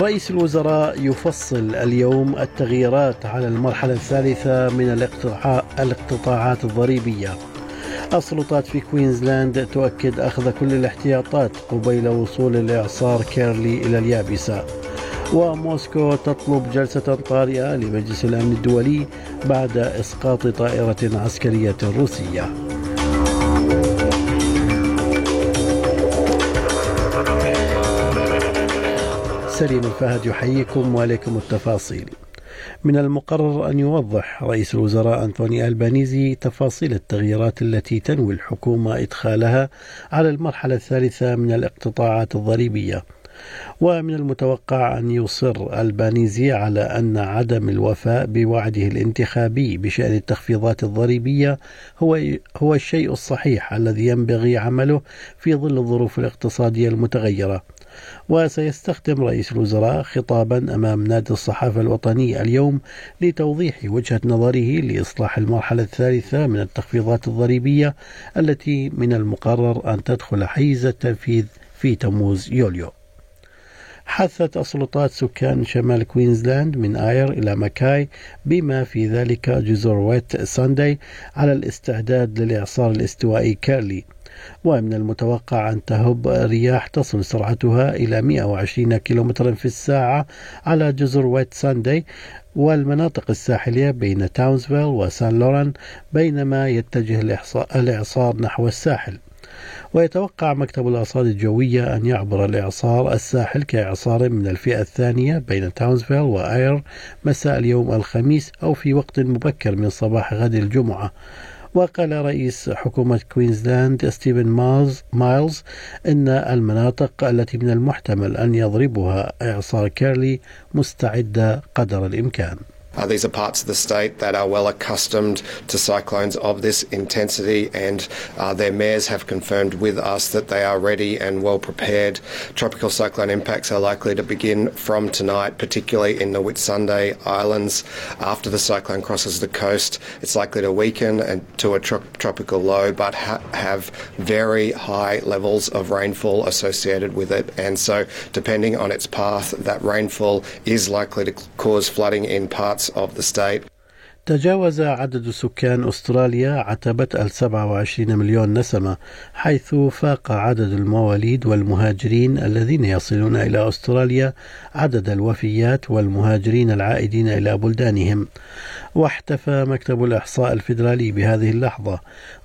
رئيس الوزراء يفصل اليوم التغييرات على المرحلة الثالثة من الاقتطاعات الضريبية. السلطات في كوينزلاند تؤكد أخذ كل الاحتياطات قبيل وصول الإعصار كيرلي إلى اليابسة. وموسكو تطلب جلسة طارئة لمجلس الأمن الدولي بعد إسقاط طائرة عسكرية روسية. سليم الفهد يحييكم وعليكم التفاصيل. من المقرر أن يوضح رئيس الوزراء أنطوني ألبانيزي تفاصيل التغييرات التي تنوي الحكومة إدخالها على المرحلة الثالثة من الاقتطاعات الضريبية. ومن المتوقع أن يصر ألبانيزي على أن عدم الوفاء بوعده الانتخابي بشأن التخفيضات الضريبية هو هو الشيء الصحيح الذي ينبغي عمله في ظل الظروف الاقتصادية المتغيرة. وسيستخدم رئيس الوزراء خطابا أمام نادي الصحافة الوطني اليوم لتوضيح وجهة نظره لإصلاح المرحلة الثالثة من التخفيضات الضريبية التي من المقرر أن تدخل حيز التنفيذ في تموز يوليو. حثت السلطات سكان شمال كوينزلاند من آير إلى ماكاي بما في ذلك جزر ويتسنداي على الاستعداد للإعصار الاستوائي كيرلي ومن المتوقع أن تهب رياح تصل سرعتها إلى 120 كم في الساعة على جزر ويتسنداي والمناطق الساحلية بين تاونزفيل وسان لوران بينما يتجه الإعصار نحو الساحل. ويتوقع مكتب الأرصاد الجوية أن يعبر الإعصار الساحل كإعصار من الفئة الثانية بين تاونزفيل وآير مساء اليوم الخميس أو في وقت مبكر من صباح غد الجمعة. وقال رئيس حكومة كوينزلاند ستيفن مايلز, مايلز إن المناطق التي من المحتمل أن يضربها إعصار كيرلي مستعدة قدر الإمكان. Uh, these are parts of the state that are well accustomed to cyclones of this intensity, and uh, their mayors have confirmed with us that they are ready and well prepared. Tropical cyclone impacts are likely to begin from tonight, particularly in the Whitsunday Islands. After the cyclone crosses the coast, it's likely to weaken and to a tro- tropical low, but ha- have very high levels of rainfall associated with it. And so, depending on its path, that rainfall is likely to cause flooding in parts of the state. تجاوز عدد سكان أستراليا عتبة ال 27 مليون نسمة حيث فاق عدد المواليد والمهاجرين الذين يصلون إلى أستراليا عدد الوفيات والمهاجرين العائدين إلى بلدانهم. واحتفى مكتب الإحصاء الفيدرالي بهذه اللحظة.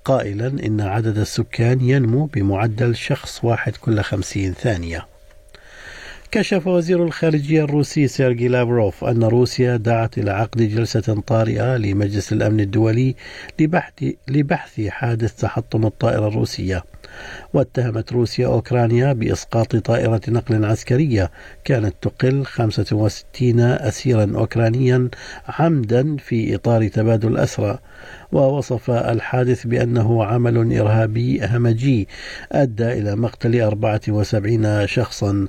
قائلا إن عدد السكان ينمو بمعدل شخص واحد كل خمسين ثانية. كشف وزير الخارجية الروسي سيرجي لافروف أن روسيا دعت إلى عقد جلسة طارئة لمجلس الأمن الدولي لبحث, لبحث حادث تحطم الطائرة الروسية. واتهمت روسيا أوكرانيا بإسقاط طائرة نقل عسكرية كانت تقل 65 أسيرا أوكرانيا عمدا في إطار تبادل أسرى. ووصف الحادث بأنه عمل إرهابي همجي أدى إلى مقتل 74 شخصا.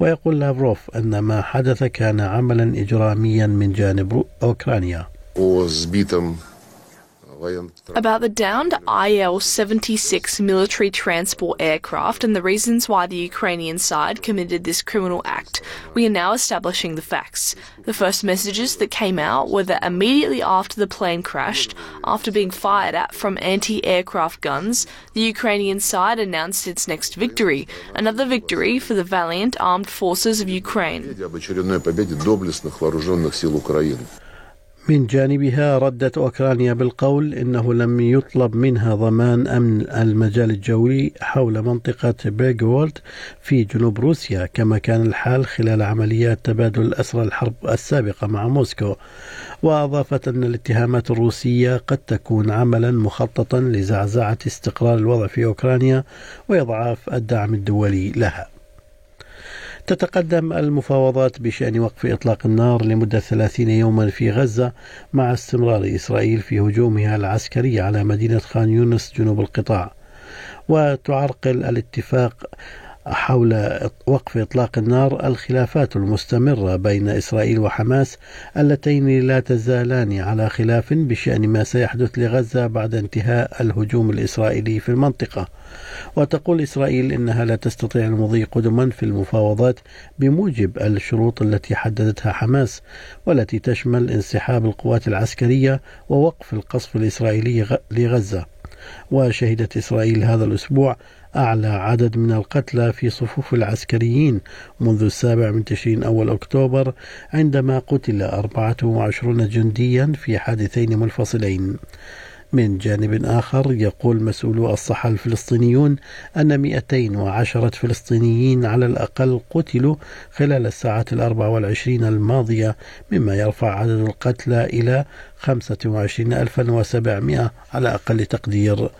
ويقول لافروف أن ما حدث كان عملا إجراميا من جانب أوكرانيا. About the downed IL 76 military transport aircraft and the reasons why the Ukrainian side committed this criminal act. We are now establishing the facts. The first messages that came out were that immediately after the plane crashed, after being fired at from anti aircraft guns, the Ukrainian side announced its next victory, another victory for the valiant armed forces of Ukraine. من جانبها ردت أوكرانيا بالقول إنه لم يطلب منها ضمان أمن المجال الجوي حول منطقة بيغوولد في جنوب روسيا كما كان الحال خلال عمليات تبادل الأسرى الحرب السابقة مع موسكو. وأضافت أن الاتهامات الروسية قد تكون عملا مخططا لزعزعة استقرار الوضع في أوكرانيا وإضعاف الدعم الدولي لها. تتقدم المفاوضات بشأن وقف إطلاق النار لمدة ثلاثين يوما في غزة مع استمرار إسرائيل في هجومها العسكري على مدينة خان يونس جنوب القطاع. وتعرقل الاتفاق حول وقف إطلاق النار الخلافات المستمرة بين إسرائيل وحماس اللتين لا تزالان على خلاف بشأن ما سيحدث لغزة بعد انتهاء الهجوم الإسرائيلي في المنطقة. وتقول إسرائيل إنها لا تستطيع المضي قدما في المفاوضات بموجب الشروط التي حددتها حماس والتي تشمل انسحاب القوات العسكرية ووقف القصف الإسرائيلي لغزة. وشهدت إسرائيل هذا الأسبوع أعلى عدد من القتلى في صفوف العسكريين منذ السابع من تشرين أول أكتوبر عندما قتل 24 جنديا في حادثين منفصلين. من جانب آخر يقول مسؤولو الصحة الفلسطينيون أن 210 فلسطينيين على الأقل قتلوا خلال الساعات الأربع والعشرين الماضية مما يرفع عدد القتلى إلى 25700 على أقل تقدير.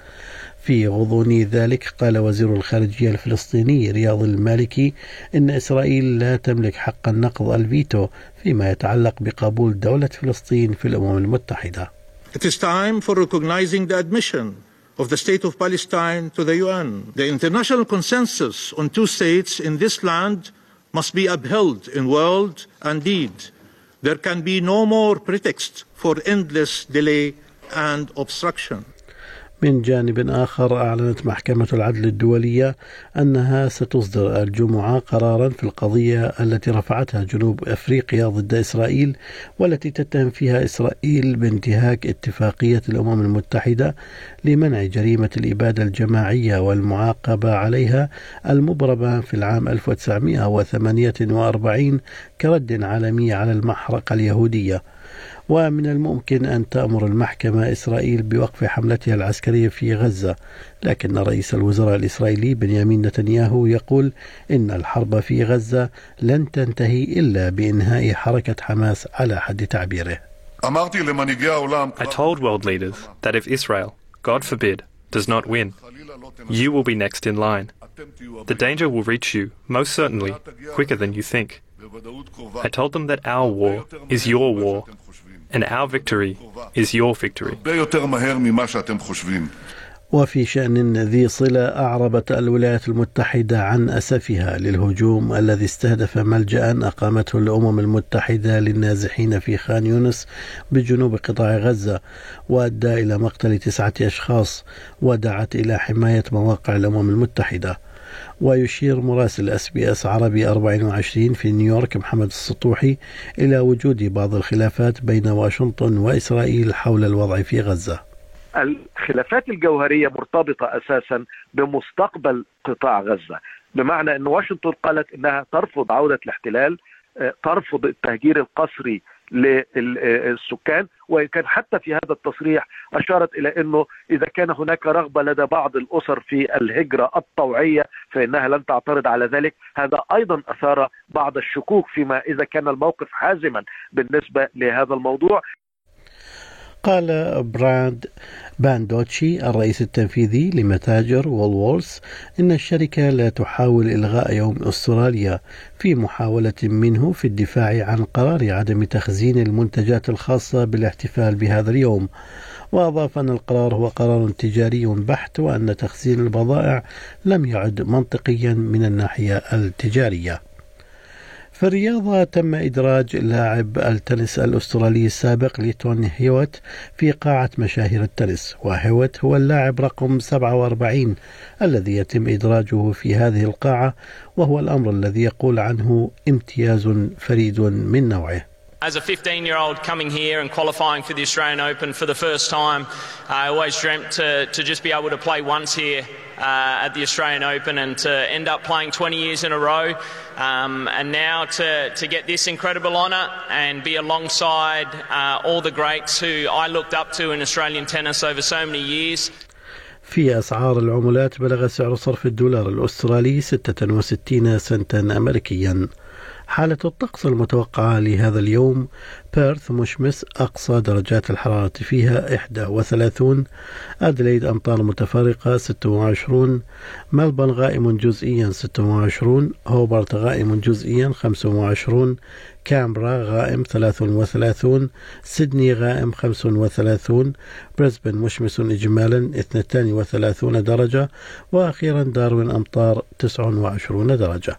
في غضون ذلك قال وزير الخارجية الفلسطيني رياض المالكي إن إسرائيل لا تملك حق النقض الفيتو فيما يتعلق بقبول دولة فلسطين في الأمم المتحدة. It is time for recognizing the admission of the state of Palestine to the UN. The international consensus on two states in this land must be upheld in word and deed. There can be no more pretext for endless delay and obstruction. من جانب آخر أعلنت محكمة العدل الدولية أنها ستصدر الجمعة قرارا في القضية التي رفعتها جنوب أفريقيا ضد إسرائيل والتي تتهم فيها إسرائيل بانتهاك اتفاقية الأمم المتحدة لمنع جريمة الإبادة الجماعية والمعاقبة عليها المبرمة في العام 1948 كرد عالمي على المحرقة اليهودية. ومن الممكن أن تأمر المحكمة إسرائيل بوقف حملتها العسكرية في غزة لكن رئيس الوزراء الإسرائيلي بنيامين نتنياهو يقول إن الحرب في غزة لن تنتهي إلا بإنهاء حركة حماس على حد تعبيره I told world leaders that if Israel, God forbid, does not win, you will be next in line. The danger will reach you, most certainly, quicker than you think. I told them that our war is your war and our victory is your victory. وفي شأن ذي صلة أعربت الولايات المتحدة عن أسفها للهجوم الذي استهدف ملجأ أقامته الأمم المتحدة للنازحين في خان يونس بجنوب قطاع غزة وأدى إلى مقتل تسعة أشخاص ودعت إلى حماية مواقع الأمم المتحدة ويشير مراسل إس بي إس عربي 24 في نيويورك محمد السطوحي إلى وجود بعض الخلافات بين واشنطن وإسرائيل حول الوضع في غزة. الخلافات الجوهرية مرتبطة أساسا بمستقبل قطاع غزة، بمعنى إن واشنطن قالت إنها ترفض عودة الاحتلال، آه، ترفض التهجير القسري للسكان وان كان حتى في هذا التصريح أشارت إلى إنه إذا كان هناك رغبة لدى بعض الأسر في الهجرة الطوعية فإنها لن تعترض على ذلك. هذا أيضا أثار بعض الشكوك فيما إذا كان الموقف حازما بالنسبة لهذا الموضوع. قال براند باندوتشي الرئيس التنفيذي لمتاجر وولورثس إن الشركة لا تحاول إلغاء يوم أستراليا في محاولة منه في الدفاع عن قرار عدم تخزين المنتجات الخاصة بالاحتفال بهذا اليوم. وأضاف أن القرار هو قرار تجاري بحت وأن تخزين البضائع لم يعد منطقيا من الناحية التجارية. في الرياضة تم إدراج لاعب التنس الأسترالي السابق لتون هيوت في قاعة مشاهير التنس وهيوت هو اللاعب رقم 47 الذي يتم إدراجه في هذه القاعة وهو الأمر الذي يقول عنه امتياز فريد من نوعه. As a 15 year old coming here and qualifying for the Australian Open for the first time, I always dreamt to, to just be able to play once here uh, at the Australian Open and to end up playing 20 years in a row. Um, and now to, to get this incredible honour and be alongside uh, all the greats who I looked up to in Australian tennis over so many years. في أسعار العملات بلغ سعر صرف الدولار الأسترالي 66 سنتا أمريكيا حالة الطقس المتوقعة لهذا اليوم بيرث مشمس أقصى درجات الحرارة فيها 31 أدليد أمطار متفرقة 26 ملبن غائم جزئيا 26 هوبرت غائم جزئيا 25 كامبرا غائم 33 سيدني غائم 35 بريسبن مشمس إجمالا 32 درجة وأخيرا داروين أمطار 29 درجة.